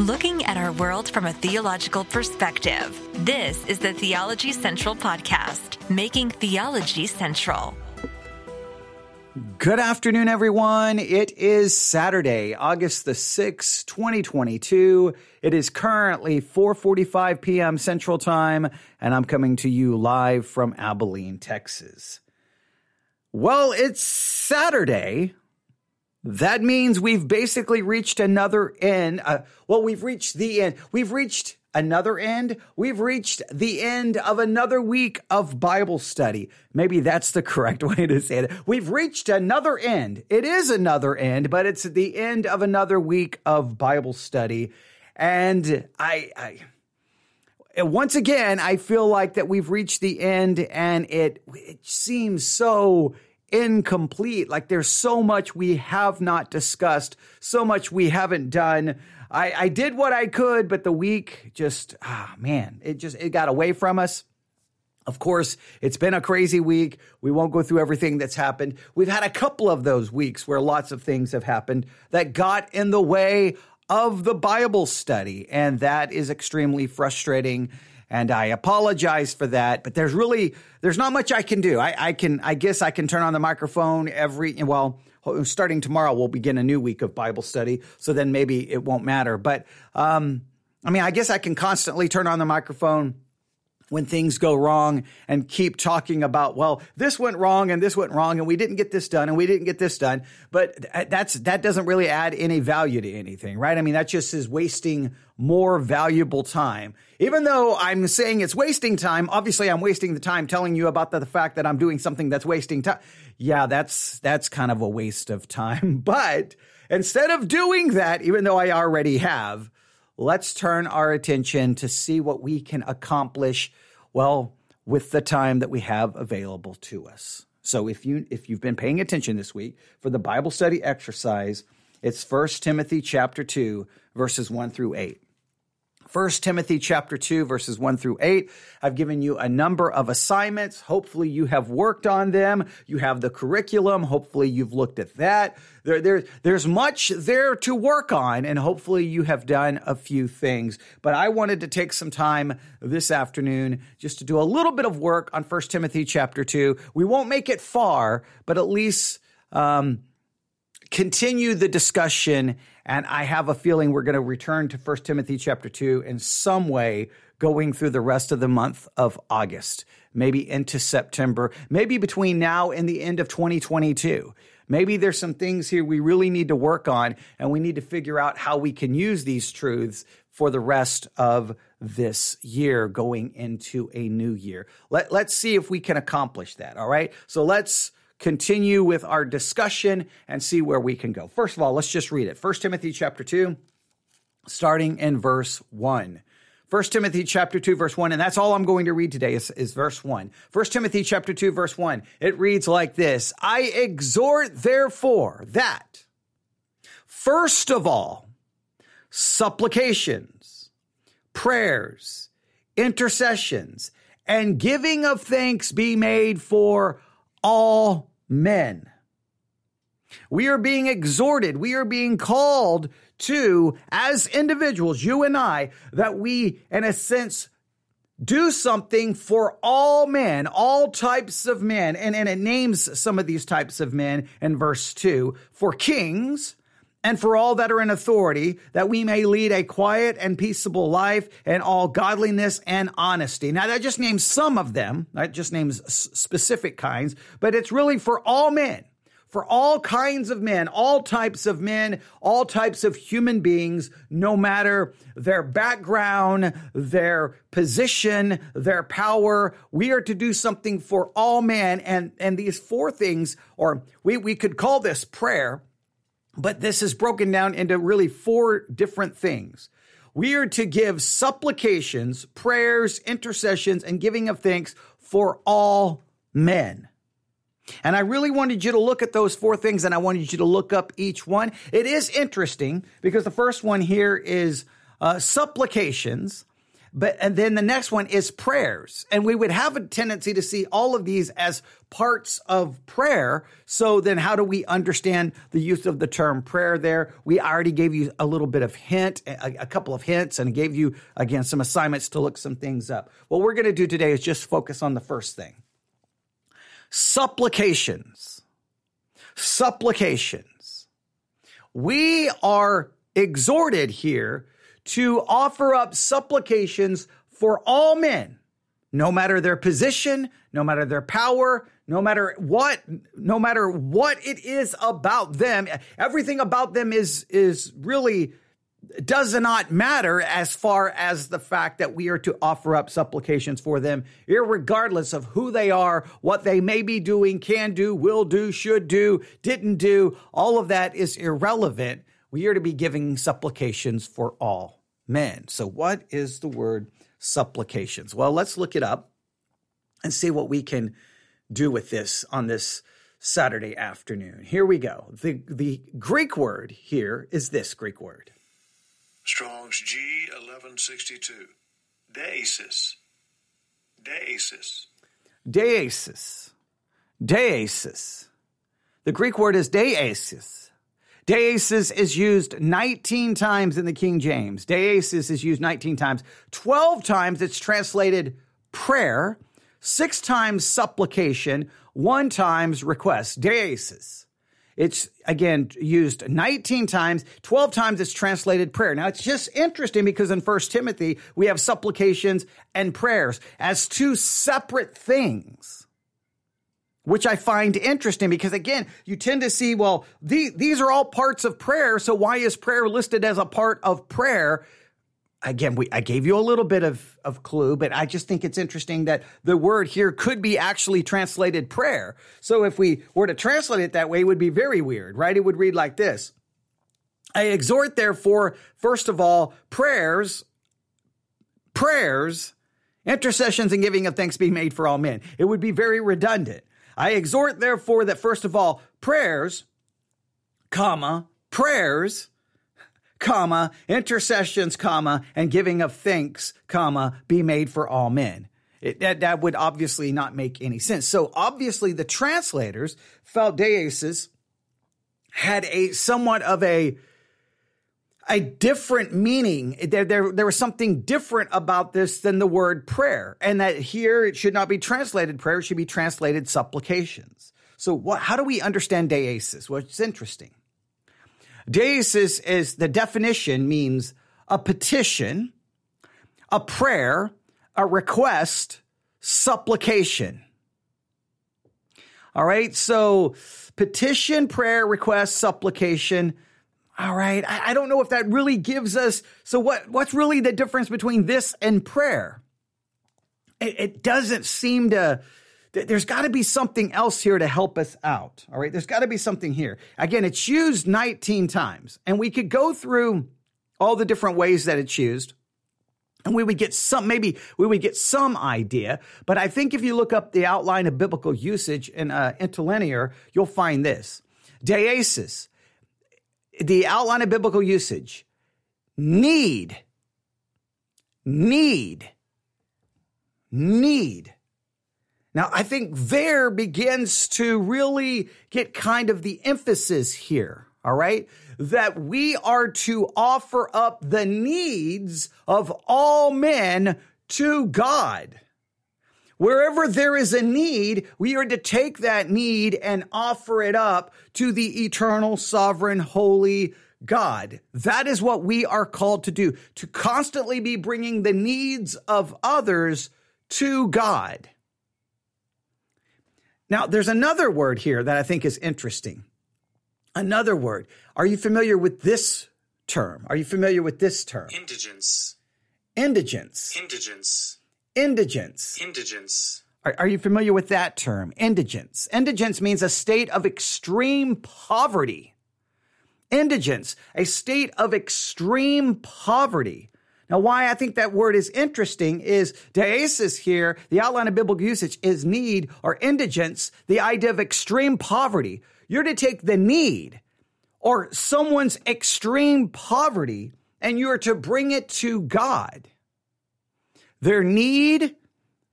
looking at our world from a theological perspective. This is the Theology Central Podcast, making theology central. Good afternoon, everyone. It is Saturday, August the 6th, 2022. It is currently 4:45 p.m. Central Time, and I'm coming to you live from Abilene, Texas. Well, it's Saturday. That means we've basically reached another end. Uh, well, we've reached the end. We've reached another end. We've reached the end of another week of Bible study. Maybe that's the correct way to say it. We've reached another end. It is another end, but it's the end of another week of Bible study. And I, I once again, I feel like that we've reached the end and it, it seems so incomplete. Like there's so much we have not discussed, so much we haven't done. I, I did what I could, but the week just, ah, man, it just, it got away from us. Of course, it's been a crazy week. We won't go through everything that's happened. We've had a couple of those weeks where lots of things have happened that got in the way of the Bible study. And that is extremely frustrating and I apologize for that. But there's really there's not much I can do. I, I can I guess I can turn on the microphone every well starting tomorrow we'll begin a new week of Bible study. So then maybe it won't matter. But um, I mean I guess I can constantly turn on the microphone when things go wrong and keep talking about well this went wrong and this went wrong and we didn't get this done and we didn't get this done. But that's that doesn't really add any value to anything right? I mean that just is wasting more valuable time. Even though i'm saying it's wasting time obviously i'm wasting the time telling you about the, the fact that i'm doing something that's wasting time yeah that's that's kind of a waste of time. But instead of doing that even though i already have let's turn our attention to see what we can accomplish well with the time that we have available to us. So if you if you've been paying attention this week for the Bible study exercise, it's 1 Timothy chapter 2 verses 1 through 8. 1 Timothy chapter 2 verses 1 through 8. I've given you a number of assignments. Hopefully you have worked on them. You have the curriculum. Hopefully you've looked at that. There, there, there's much there to work on and hopefully you have done a few things. But I wanted to take some time this afternoon just to do a little bit of work on 1 Timothy chapter 2. We won't make it far, but at least, um, continue the discussion and I have a feeling we're going to return to 1 Timothy chapter 2 in some way going through the rest of the month of August, maybe into September, maybe between now and the end of 2022. Maybe there's some things here we really need to work on and we need to figure out how we can use these truths for the rest of this year going into a new year. Let, let's see if we can accomplish that. All right. So let's continue with our discussion and see where we can go. First of all, let's just read it. 1 Timothy chapter 2, starting in verse 1. 1 Timothy chapter 2 verse 1 and that's all I'm going to read today is, is verse 1. 1 Timothy chapter 2 verse 1. It reads like this, I exhort therefore that first of all supplications, prayers, intercessions, and giving of thanks be made for all men. We are being exhorted, we are being called to, as individuals, you and I, that we, in a sense, do something for all men, all types of men. And, and it names some of these types of men in verse 2 for kings, and for all that are in authority, that we may lead a quiet and peaceable life in all godliness and honesty. Now, that just names some of them, that just names specific kinds, but it's really for all men, for all kinds of men, all types of men, all types of human beings, no matter their background, their position, their power. We are to do something for all men. And, and these four things, or we, we could call this prayer but this is broken down into really four different things. We are to give supplications, prayers, intercessions, and giving of thanks for all men. And I really wanted you to look at those four things and I wanted you to look up each one. It is interesting because the first one here is uh, supplications. But and then the next one is prayers. And we would have a tendency to see all of these as parts of prayer. So then how do we understand the use of the term prayer there? We already gave you a little bit of hint, a, a couple of hints, and gave you again some assignments to look some things up. What we're going to do today is just focus on the first thing. Supplications. Supplications. We are exhorted here to offer up supplications for all men, no matter their position, no matter their power, no matter what, no matter what it is about them. Everything about them is, is really does not matter as far as the fact that we are to offer up supplications for them, regardless of who they are, what they may be doing, can do, will do, should do, didn't do. All of that is irrelevant we are to be giving supplications for all men. So, what is the word supplications? Well, let's look it up and see what we can do with this on this Saturday afternoon. Here we go. The, the Greek word here is this Greek word Strong's G 1162. Deesis. Deesis. Deesis. Deesis. The Greek word is deesis. Deesis is used 19 times in the King James. Deesis is used 19 times. 12 times it's translated prayer, six times supplication, one times request. Deesis. It's again used 19 times, 12 times it's translated prayer. Now it's just interesting because in 1 Timothy we have supplications and prayers as two separate things which I find interesting because again, you tend to see, well, the, these are all parts of prayer. So why is prayer listed as a part of prayer? Again, we, I gave you a little bit of, of clue, but I just think it's interesting that the word here could be actually translated prayer. So if we were to translate it that way, it would be very weird, right? It would read like this. I exhort, therefore, first of all, prayers, prayers, intercessions and giving of thanks be made for all men. It would be very redundant. I exhort therefore that first of all, prayers, comma, prayers, comma, intercessions, comma, and giving of thanks, comma, be made for all men. It, that, that would obviously not make any sense. So obviously the translators felt deesis had a somewhat of a a different meaning. There, there, there was something different about this than the word prayer. And that here it should not be translated prayer, it should be translated supplications. So what, how do we understand deesis? Well, it's interesting. Deesis is the definition means a petition, a prayer, a request, supplication. All right. So petition, prayer, request, supplication all right. I, I don't know if that really gives us. So what, what's really the difference between this and prayer? It, it doesn't seem to, there's got to be something else here to help us out. All right. There's got to be something here. Again, it's used 19 times and we could go through all the different ways that it's used and we would get some, maybe we would get some idea. But I think if you look up the outline of biblical usage in uh, interlinear, you'll find this. Deesis the outline of biblical usage need, need, need. Now, I think there begins to really get kind of the emphasis here, all right? That we are to offer up the needs of all men to God. Wherever there is a need, we are to take that need and offer it up to the eternal, sovereign, holy God. That is what we are called to do, to constantly be bringing the needs of others to God. Now, there's another word here that I think is interesting. Another word. Are you familiar with this term? Are you familiar with this term? Indigence. Indigence. Indigence. Indigence. Indigence. Are, are, you familiar with that term? Indigence. Indigence means a state of extreme poverty. Indigence, a state of extreme poverty. Now, why I think that word is interesting is deesis here, the outline of biblical usage is need or indigence, the idea of extreme poverty. You're to take the need or someone's extreme poverty and you're to bring it to God. Their need,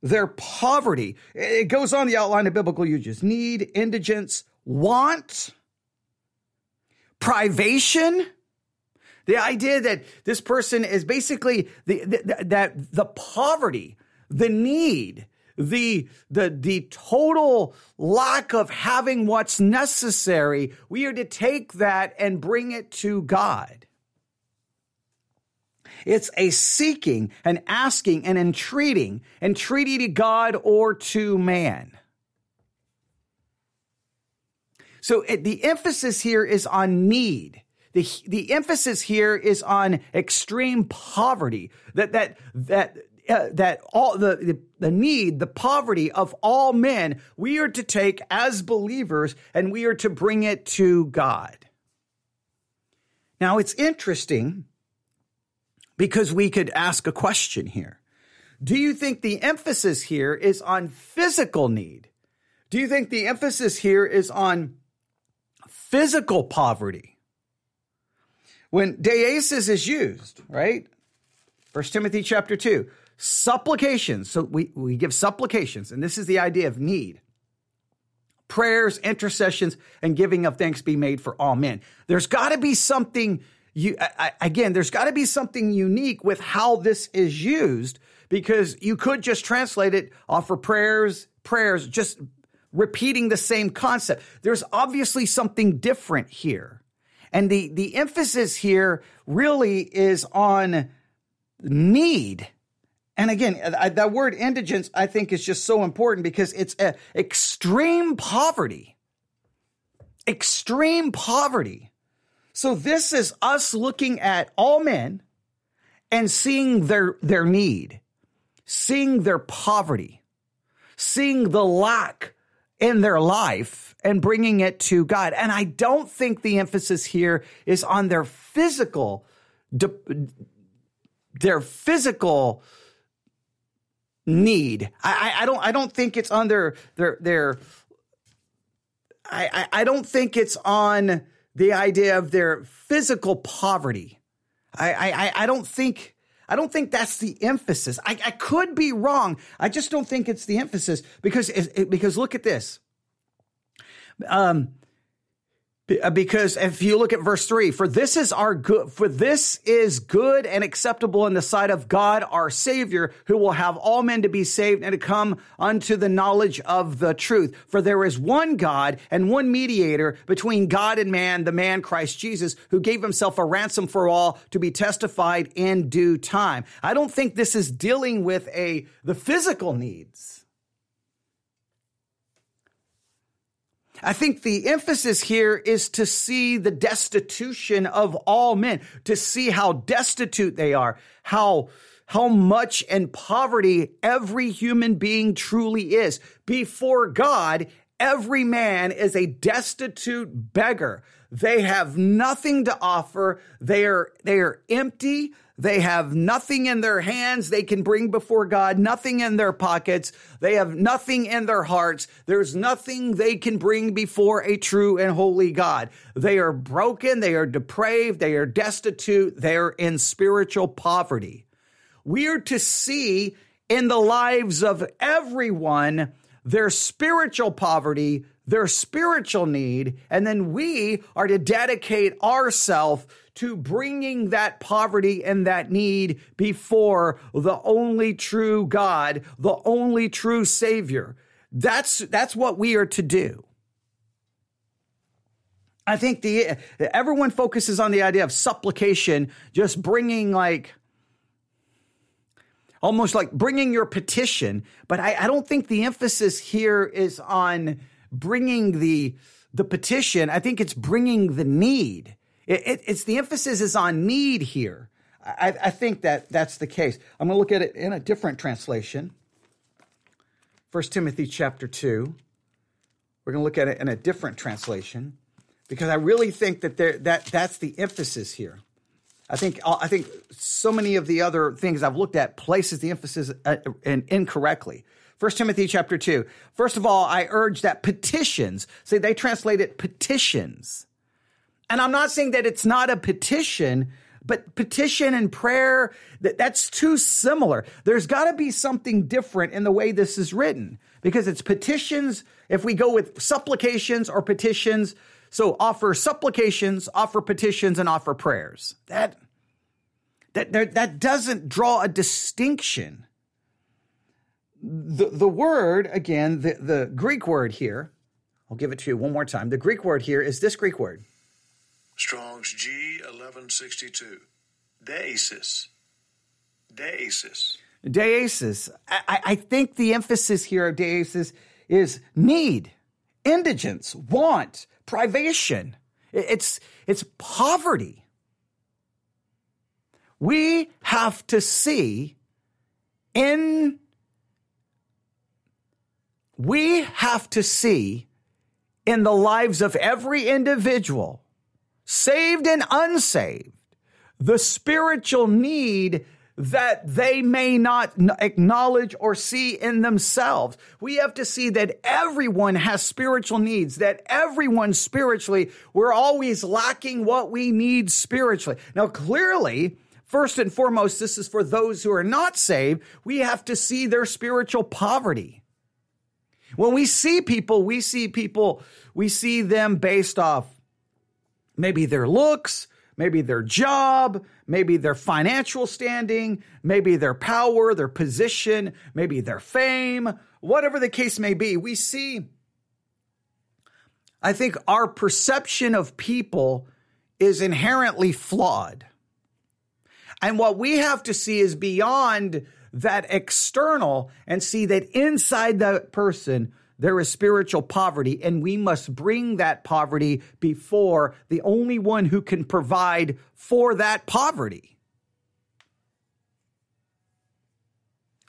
their poverty. It goes on the outline of biblical uses need, indigence, want, privation. The idea that this person is basically the, the, that the poverty, the need, the, the, the total lack of having what's necessary, we are to take that and bring it to God. It's a seeking and asking and entreating, entreaty to God or to man. So it, the emphasis here is on need. The, the emphasis here is on extreme poverty. That that that uh, that all the, the the need, the poverty of all men, we are to take as believers and we are to bring it to God. Now it's interesting because we could ask a question here. Do you think the emphasis here is on physical need? Do you think the emphasis here is on physical poverty. When deesis is used, right? First Timothy chapter 2, supplications. So we, we give supplications, and this is the idea of need. Prayers, intercessions, and giving of thanks be made for all men. There's got to be something you I, again, there's got to be something unique with how this is used because you could just translate it offer prayers, prayers, just repeating the same concept. There's obviously something different here. And the, the emphasis here really is on need. And again, uh, that word indigence, I think, is just so important because it's a extreme poverty. Extreme poverty. So this is us looking at all men and seeing their, their need, seeing their poverty, seeing the lack in their life and bringing it to God. And I don't think the emphasis here is on their physical, their physical need. I, I, don't, I don't think it's on their, their, their, I, I don't think it's on the idea of their physical poverty. I, I, I don't think, I don't think that's the emphasis. I, I could be wrong. I just don't think it's the emphasis because because look at this. Um, Uh, because if you look at verse 3 for this is our good for this is good and acceptable in the sight of God our savior who will have all men to be saved and to come unto the knowledge of the truth. For there is one God and one mediator between God and man the man Christ Jesus who gave himself a ransom for all to be testified in due time. I don't think this is dealing with a the physical needs I think the emphasis here is to see the destitution of all men, to see how destitute they are, how, how much in poverty every human being truly is. Before God, every man is a destitute beggar. They have nothing to offer. They are, they are empty. They have nothing in their hands they can bring before God, nothing in their pockets. They have nothing in their hearts. There's nothing they can bring before a true and holy God. They are broken. They are depraved. They are destitute. They are in spiritual poverty. We are to see in the lives of everyone their spiritual poverty, their spiritual need, and then we are to dedicate ourselves to bringing that poverty and that need before the only true God, the only true Savior. That's, that's what we are to do. I think the everyone focuses on the idea of supplication, just bringing like almost like bringing your petition. But I, I don't think the emphasis here is on bringing the the petition. I think it's bringing the need. It, it, it's the emphasis is on need here. I, I think that that's the case. I'm going to look at it in a different translation. First Timothy chapter two. We're going to look at it in a different translation because I really think that there that that's the emphasis here. I think I think so many of the other things I've looked at places the emphasis uh, in, incorrectly. First Timothy chapter 2. First of all, I urge that petitions, say they translate it petitions. And I'm not saying that it's not a petition, but petition and prayer, that, that's too similar. There's got to be something different in the way this is written because it's petitions. If we go with supplications or petitions, so offer supplications, offer petitions, and offer prayers. That, that, that, that doesn't draw a distinction. The, the word, again, the, the Greek word here, I'll give it to you one more time. The Greek word here is this Greek word. Strong's G 1162. Deesis. Deesis. Deesis. I, I think the emphasis here of deesis is need, indigence, want, privation. It's, it's poverty. We have to see in, we have to see in the lives of every individual, saved and unsaved, the spiritual need that they may not acknowledge or see in themselves. We have to see that everyone has spiritual needs, that everyone spiritually, we're always lacking what we need spiritually. Now, clearly, first and foremost, this is for those who are not saved. We have to see their spiritual poverty. When we see people, we see people, we see them based off maybe their looks, maybe their job, maybe their financial standing, maybe their power, their position, maybe their fame, whatever the case may be. We see, I think our perception of people is inherently flawed. And what we have to see is beyond that external and see that inside that person, there is spiritual poverty, and we must bring that poverty before the only one who can provide for that poverty.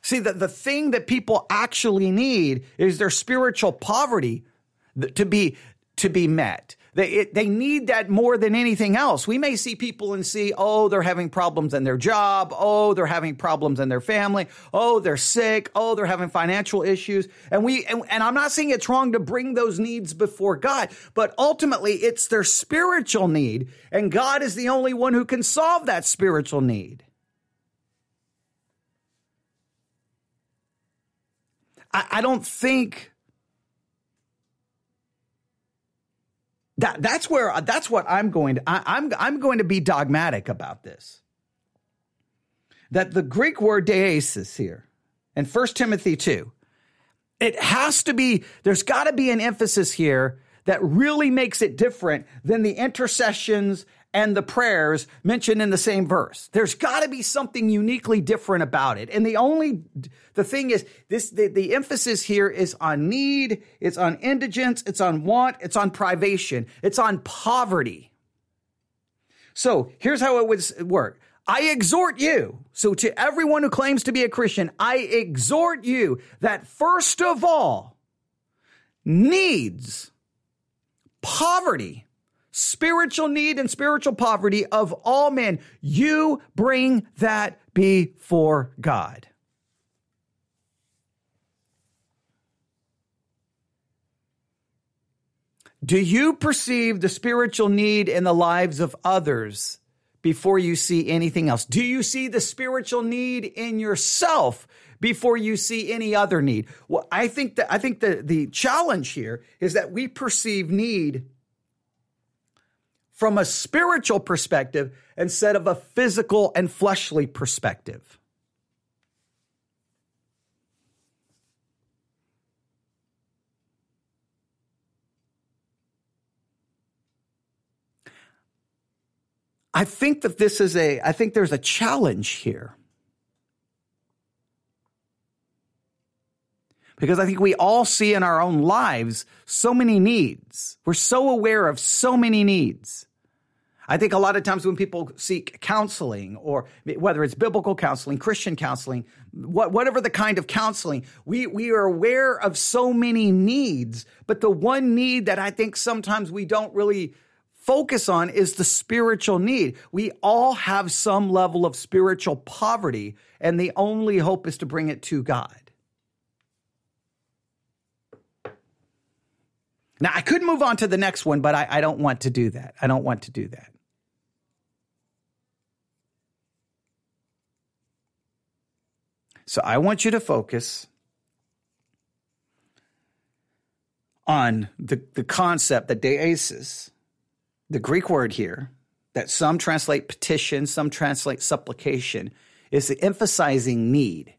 See, the, the thing that people actually need is their spiritual poverty to be, to be met. They, it, they need that more than anything else. We may see people and see, oh, they're having problems in their job. Oh, they're having problems in their family. Oh, they're sick. Oh, they're having financial issues. And we, and, and I'm not saying it's wrong to bring those needs before God, but ultimately it's their spiritual need. And God is the only one who can solve that spiritual need. I, I don't think That, that's where that's what I'm going to I, I'm I'm going to be dogmatic about this. That the Greek word deesis here in 1 Timothy 2, it has to be, there's got to be an emphasis here that really makes it different than the intercessions and the prayers mentioned in the same verse. There's got to be something uniquely different about it. And the only, the thing is, this, the, the emphasis here is on need, it's on indigence, it's on want, it's on privation, it's on poverty. So here's how it would work. I exhort you. So to everyone who claims to be a Christian, I exhort you that first of all, needs, poverty, spiritual need and spiritual poverty of all men. You bring that before God. Do you perceive the spiritual need in the lives of others before you see anything else? Do you see the spiritual need in yourself before you see any other need? Well, I think that I think the, the challenge here is that we perceive need from a spiritual perspective instead of a physical and fleshly perspective. I think that this is a, I think there's a challenge here. because I think we all see in our own lives so many needs. We're so aware of so many needs. I think a lot of times when people seek counseling, or whether it's biblical counseling, Christian counseling, whatever the kind of counseling, we, we are aware of so many needs. But the one need that I think sometimes we don't really focus on is the spiritual need. We all have some level of spiritual poverty, and the only hope is to bring it to God. Now, I could move on to the next one, but I, I don't want to do that. I don't want to do that. So I want you to focus on the, the concept that deesis, the Greek word here, that some translate petition, some translate supplication, is the emphasizing need.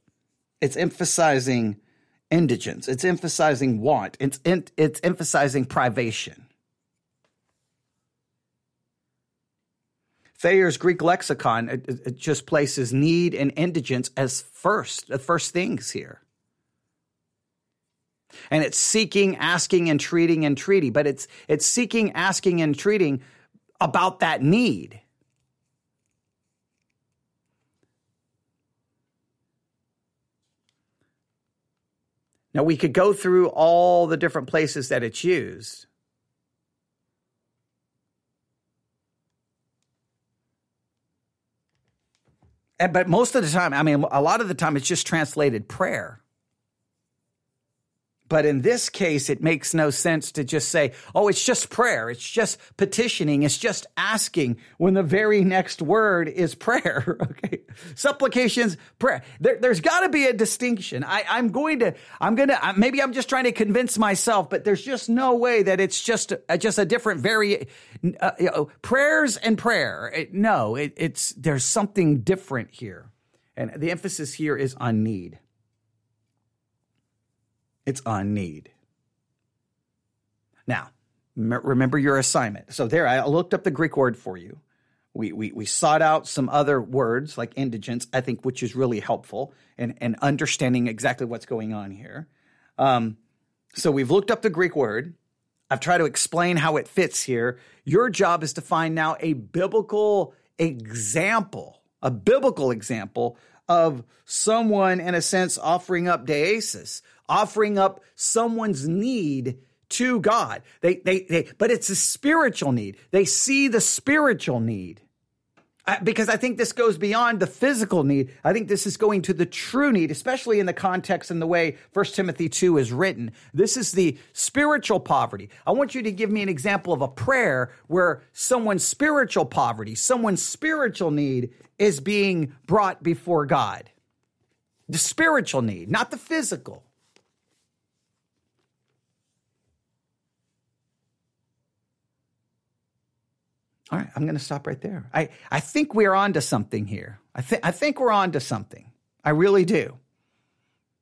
It's emphasizing indigence. It's emphasizing want. It's, it's emphasizing privation. Thayer's Greek lexicon it, it just places need and indigence as first, the first things here. And it's seeking, asking, and treating, and treating, but it's it's seeking, asking, and treating about that need. Now we could go through all the different places that it's used. But most of the time, I mean, a lot of the time, it's just translated prayer. But in this case, it makes no sense to just say, oh, it's just prayer. It's just petitioning. It's just asking when the very next word is prayer. okay. Supplications, prayer. There, has got to be a distinction. I, I'm going to, I'm going to, maybe I'm just trying to convince myself, but there's just no way that it's just, a, just a different very, uh, you know, prayers and prayer. It, no, it, it's, there's something different here. And the emphasis here is on need. It's on need. Now, remember your assignment. So there, I looked up the Greek word for you. We, we, we sought out some other words like indigence, I think, which is really helpful in, in understanding exactly what's going on here. Um, so we've looked up the Greek word. I've tried to explain how it fits here. Your job is to find now a biblical example, a biblical example of someone, in a sense, offering up deesis, offering up someone's need to God. They, they, they, but it's a spiritual need. They see the spiritual need. Because I think this goes beyond the physical need. I think this is going to the true need, especially in the context and the way 1 Timothy 2 is written. This is the spiritual poverty. I want you to give me an example of a prayer where someone's spiritual poverty, someone's spiritual need is being brought before God. The spiritual need, not the physical. All right, I'm going to stop right there. I, I think we're on to something here. I, th- I think we're on to something. I really do.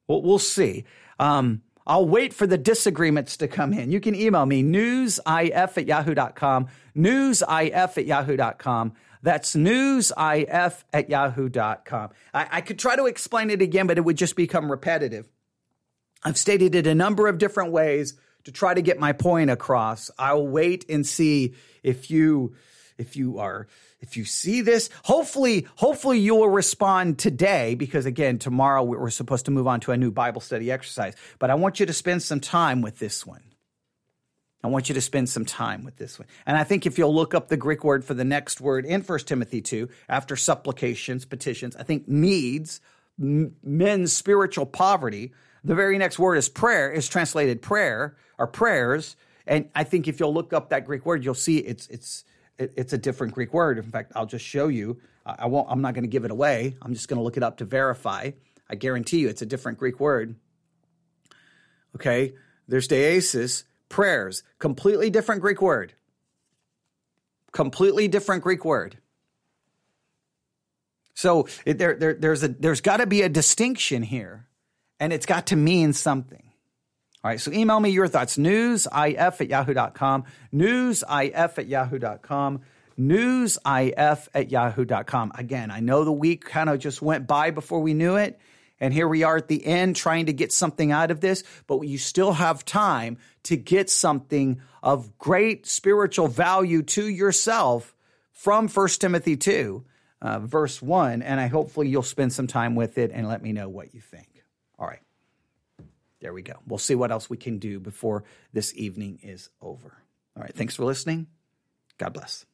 Well, we'll see. Um, I'll wait for the disagreements to come in. You can email me, newsif at yahoo.com, newsif at yahoo.com. That's newsif at yahoo.com. I, I could try to explain it again, but it would just become repetitive. I've stated it a number of different ways to try to get my point across. I'll wait and see if you if you are if you see this hopefully hopefully you will respond today because again tomorrow we're supposed to move on to a new bible study exercise. But i want you to spend some time with this one. I want you to spend some time with this one. And i think if you'll look up the greek word for the next word in 1 timothy 2 after supplications petitions i think needs men's spiritual poverty the very next word is prayer is translated prayer or prayers. And i think if you'll look up that greek word you'll see it's it's it, it's a different Greek word. In fact, I'll just show you. I won't. I'm not going to give it away. I'm just going to look it up to verify. I guarantee you, it's a different Greek word. Okay, there's deesis, prayers, completely different Greek word. Completely different Greek word. So it, there, there, there's a, there's got to be a distinction here, and it's got to mean something. All right, so email me your thoughts, newsif at yahoo.com, newsif at yahoo.com, newsif at yahoo.com. Again, I know the week kind of just went by before we knew it, and here we are at the end trying to get something out of this, but you still have time to get something of great spiritual value to yourself from 1 Timothy 2, uh, verse 1, and I hopefully you'll spend some time with it and let me know what you think. All right. There we go. We'll see what else we can do before this evening is over. All right. Thanks for listening. God bless.